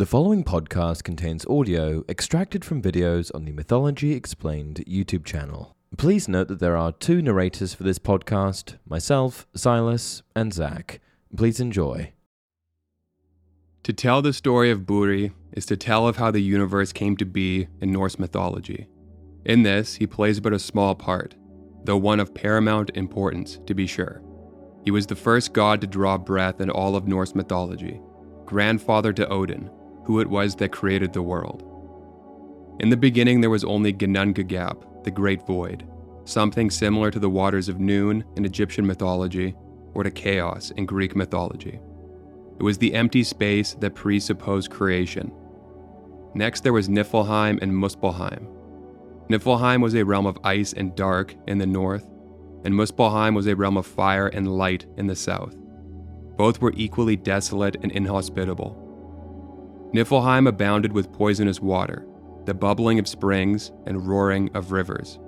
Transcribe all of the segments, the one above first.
The following podcast contains audio extracted from videos on the Mythology Explained YouTube channel. Please note that there are two narrators for this podcast myself, Silas, and Zach. Please enjoy. To tell the story of Buri is to tell of how the universe came to be in Norse mythology. In this, he plays but a small part, though one of paramount importance, to be sure. He was the first god to draw breath in all of Norse mythology, grandfather to Odin, who it was that created the world. In the beginning, there was only Ginnungagap, the Great Void, something similar to the waters of Nun in Egyptian mythology or to chaos in Greek mythology. It was the empty space that presupposed creation. Next, there was Niflheim and Muspelheim. Niflheim was a realm of ice and dark in the north, and Muspelheim was a realm of fire and light in the south. Both were equally desolate and inhospitable. Niflheim abounded with poisonous water, the bubbling of springs and roaring of rivers.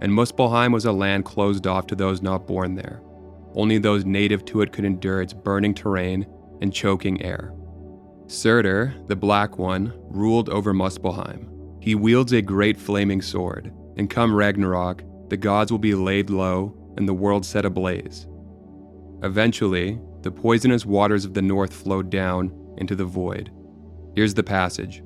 And Muspelheim was a land closed off to those not born there. Only those native to it could endure its burning terrain and choking air. Surtur, the Black One, ruled over Muspelheim. He wields a great flaming sword, and come Ragnarok, the gods will be laid low and the world set ablaze. Eventually, the poisonous waters of the north flowed down into the void. Here's the passage.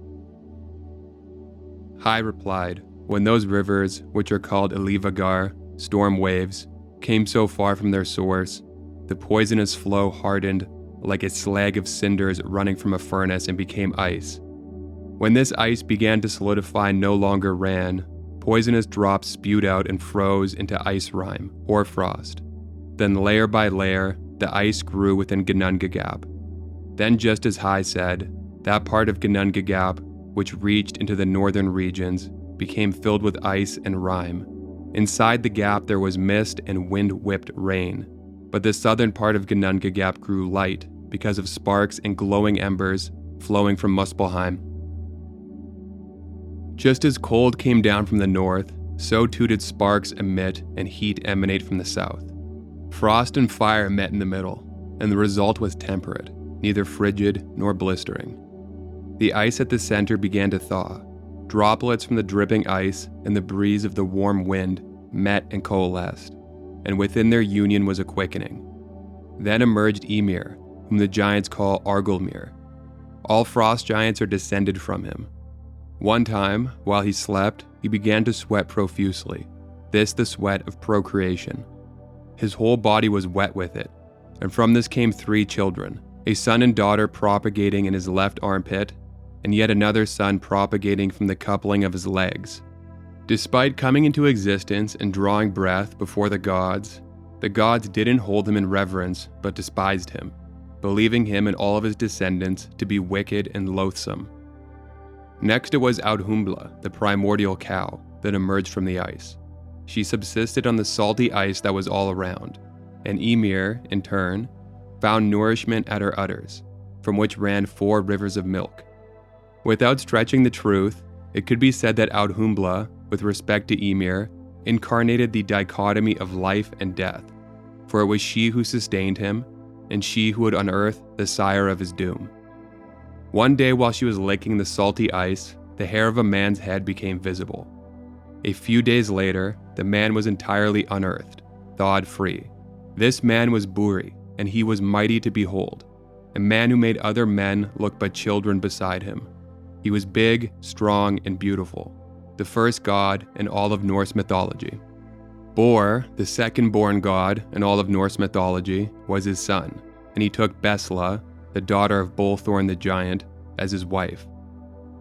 High replied, When those rivers, which are called Elivagar, storm waves, came so far from their source, the poisonous flow hardened like a slag of cinders running from a furnace and became ice. When this ice began to solidify and no longer ran, poisonous drops spewed out and froze into ice rime, or frost. Then, layer by layer, the ice grew within Ginnungagap. Then, just as High said, that part of Ginnungagap, which reached into the northern regions, became filled with ice and rime. Inside the gap, there was mist and wind whipped rain. But the southern part of Ginnungagap grew light because of sparks and glowing embers flowing from Muspelheim. Just as cold came down from the north, so too did sparks emit and heat emanate from the south. Frost and fire met in the middle, and the result was temperate, neither frigid nor blistering. The ice at the center began to thaw. Droplets from the dripping ice and the breeze of the warm wind met and coalesced, and within their union was a quickening. Then emerged Ymir, whom the giants call Aurgelmir. All frost giants are descended from him. One time, while he slept, he began to sweat profusely, this the sweat of procreation. His whole body was wet with it, and from this came three children a son and daughter propagating in his left armpit, and yet another son propagating from the coupling of his legs. Despite coming into existence and drawing breath before the gods, the gods didn't hold him in reverence but despised him, believing him and all of his descendants to be wicked and loathsome. Next, it was Audhumbla, the primordial cow, that emerged from the ice. She subsisted on the salty ice that was all around, and Ymir, in turn, found nourishment at her udders, from which ran four rivers of milk. Without stretching the truth, it could be said that Audhumbla, with respect to Ymir, incarnated the dichotomy of life and death, for it was she who sustained him, and she who would unearth the sire of his doom. One day, while she was licking the salty ice, the hair of a man's head became visible. A few days later, the man was entirely unearthed, thawed free. This man was Buri, and he was mighty to behold, a man who made other men look but children beside him. He was big, strong, and beautiful, the first god in all of Norse mythology. Bor, the second born god in all of Norse mythology, was his son, and he took Bestla, the daughter of Bolthorn the giant, as his wife.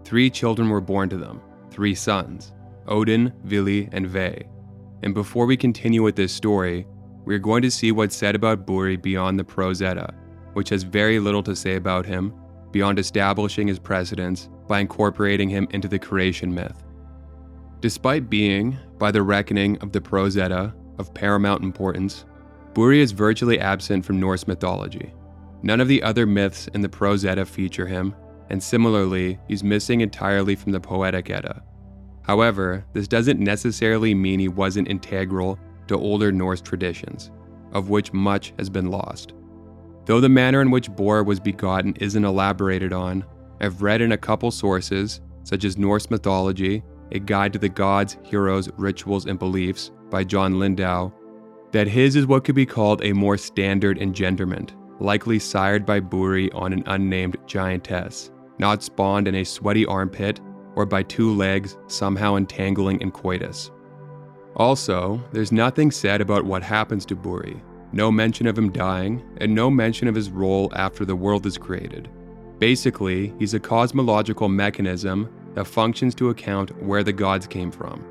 Three children were born to them, three sons Odin, Vili, and Ve. And before we continue with this story, we are going to see what's said about Buri beyond the Prose Edda, which has very little to say about him, beyond establishing his precedence by incorporating him into the creation myth. Despite being, by the reckoning of the Prose Edda, of paramount importance, Buri is virtually absent from Norse mythology. None of the other myths in the Prose Edda feature him, and similarly, he's missing entirely from the Poetic Edda. However, this doesn't necessarily mean he wasn't integral to older Norse traditions, of which much has been lost. Though the manner in which Bor was begotten isn't elaborated on, I've read in a couple sources, such as Norse Mythology, A Guide to the Gods, Heroes, Rituals, and Beliefs by John Lindow, that his is what could be called a more standard engenderment, likely sired by Buri on an unnamed giantess, not spawned in a sweaty armpit or by two legs somehow entangling in coitus. Also, there's nothing said about what happens to Buri, no mention of him dying, and no mention of his role after the world is created. Basically, he's a cosmological mechanism that functions to account where the gods came from.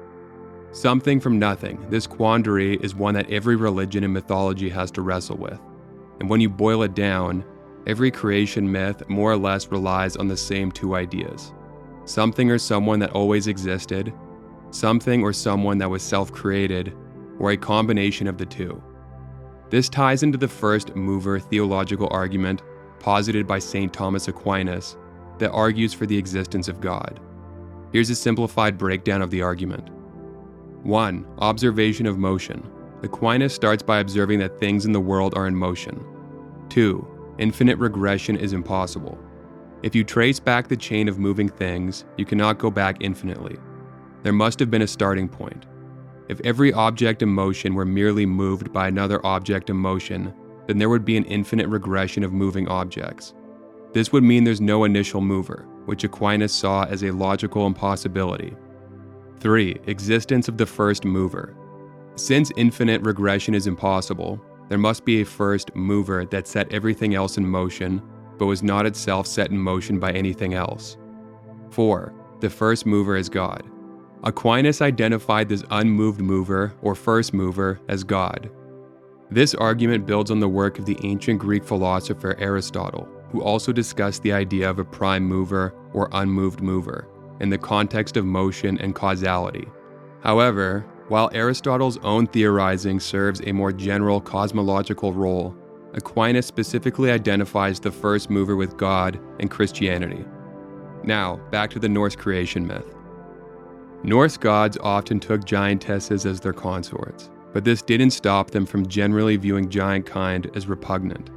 Something from nothing, this quandary is one that every religion and mythology has to wrestle with. And when you boil it down, every creation myth more or less relies on the same two ideas something or someone that always existed, something or someone that was self created, or a combination of the two. This ties into the first mover theological argument posited by St. Thomas Aquinas that argues for the existence of God. Here's a simplified breakdown of the argument. 1. Observation of motion. Aquinas starts by observing that things in the world are in motion. 2. Infinite regression is impossible. If you trace back the chain of moving things, you cannot go back infinitely. There must have been a starting point. If every object in motion were merely moved by another object in motion, then there would be an infinite regression of moving objects. This would mean there's no initial mover, which Aquinas saw as a logical impossibility. 3. Existence of the first mover. Since infinite regression is impossible, there must be a first mover that set everything else in motion, but was not itself set in motion by anything else. 4. The first mover is God. Aquinas identified this unmoved mover, or first mover, as God. This argument builds on the work of the ancient Greek philosopher Aristotle, who also discussed the idea of a prime mover or unmoved mover in the context of motion and causality. However, while Aristotle's own theorizing serves a more general cosmological role, Aquinas specifically identifies the first mover with God and Christianity. Now, back to the Norse creation myth. Norse gods often took giantesses as their consorts, but this didn't stop them from generally viewing giant kind as repugnant.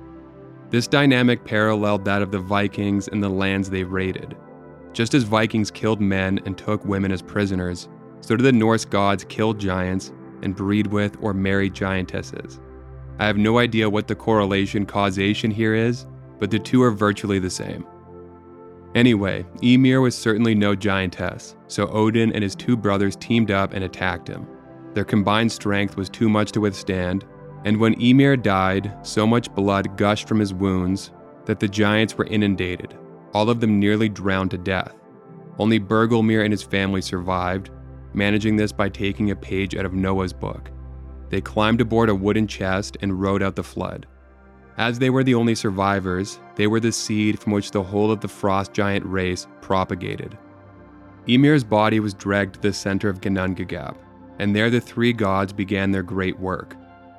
This dynamic paralleled that of the Vikings and the lands they raided. Just as Vikings killed men and took women as prisoners, so did the Norse gods kill giants and breed with or marry giantesses. I have no idea what the correlation causation here is, but the two are virtually the same. Anyway, Ymir was certainly no giantess, so Odin and his two brothers teamed up and attacked him. Their combined strength was too much to withstand, and when Ymir died, so much blood gushed from his wounds that the giants were inundated, all of them nearly drowned to death. Only Bergelmir and his family survived, managing this by taking a page out of Noah's book. They climbed aboard a wooden chest and rode out the flood. As they were the only survivors, they were the seed from which the whole of the frost giant race propagated. Ymir's body was dragged to the center of Ginnungagap, and there the three gods began their great work.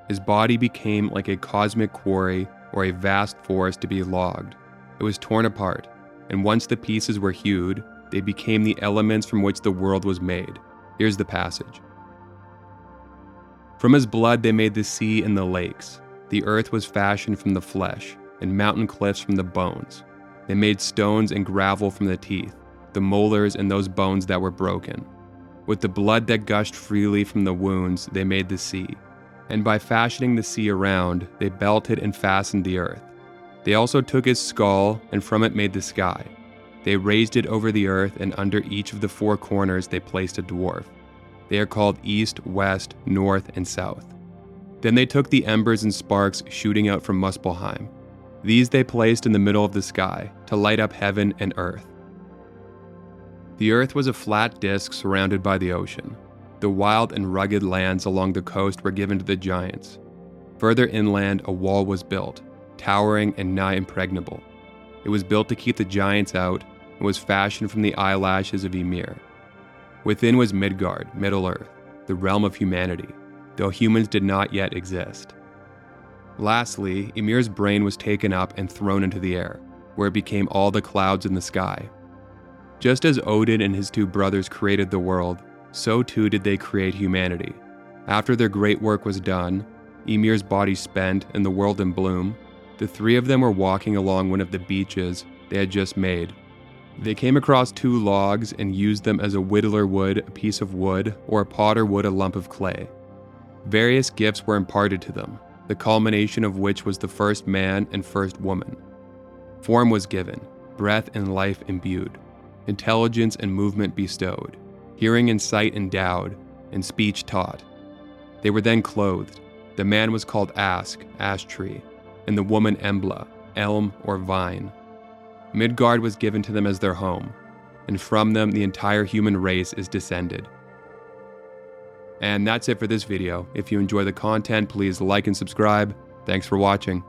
His body became like a cosmic quarry or a vast forest to be logged. It was torn apart, and once the pieces were hewed, they became the elements from which the world was made. Here's the passage From his blood they made the sea and the lakes. The earth was fashioned from the flesh, and mountain cliffs from the bones. They made stones and gravel from the teeth, the molars and those bones that were broken. With the blood that gushed freely from the wounds, they made the sea. And by fashioning the sea around, they belted and fastened the earth. They also took his skull, and from it made the sky. They raised it over the earth, and under each of the four corners they placed a dwarf. They are called East, West, North, and South. Then they took the embers and sparks shooting out from Muspelheim. These they placed in the middle of the sky to light up heaven and earth. The earth was a flat disk surrounded by the ocean. The wild and rugged lands along the coast were given to the giants. Further inland, a wall was built, towering and nigh impregnable. It was built to keep the giants out and was fashioned from the eyelashes of Ymir. Within was Midgard, Middle Earth, the realm of humanity, though humans did not yet exist. Lastly, Ymir's brain was taken up and thrown into the air, where it became all the clouds in the sky, just as Odin and his two brothers created the world, so too did they create humanity. After their great work was done, Ymir's body spent and the world in bloom, the three of them were walking along one of the beaches they had just made. They came across two logs and used them as a whittler would a piece of wood or a potter would a lump of clay. Various gifts were imparted to them, the culmination of which was the first man and first woman. Form was given, breath and life imbued, intelligence and movement bestowed, hearing and sight endowed, and speech taught. They were then clothed. The man was called Ask, ash tree, and the woman Embla, elm or vine. Midgard was given to them as their home, and from them the entire human race is descended. And that's it for this video. If you enjoy the content, please like and subscribe. Thanks for watching.